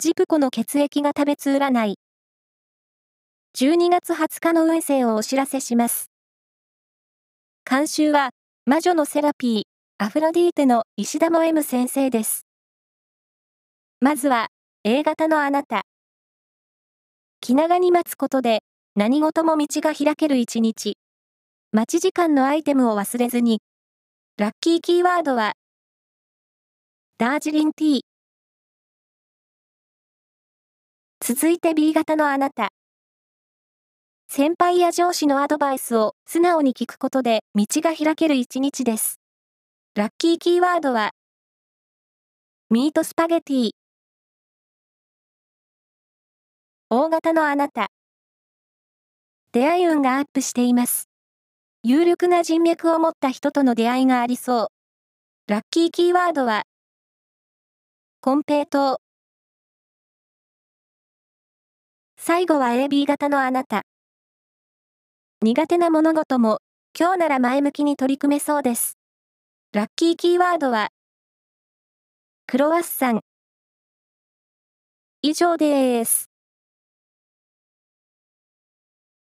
ジプコの血液が食べつ占い。12月20日の運勢をお知らせします。監修は、魔女のセラピー、アフロディーテの石田も M 先生です。まずは、A 型のあなた。気長に待つことで、何事も道が開ける一日。待ち時間のアイテムを忘れずに。ラッキーキーワードは、ダージリンティー。続いて B 型のあなた。先輩や上司のアドバイスを素直に聞くことで道が開ける一日です。ラッキーキーワードは、ミートスパゲティ。大型のあなた。出会い運がアップしています。有力な人脈を持った人との出会いがありそう。ラッキーキーワードは、コンペイト最後は AB 型のあなた。苦手な物事も、今日なら前向きに取り組めそうです。ラッキーキーワードは、クロワッサン。以上です。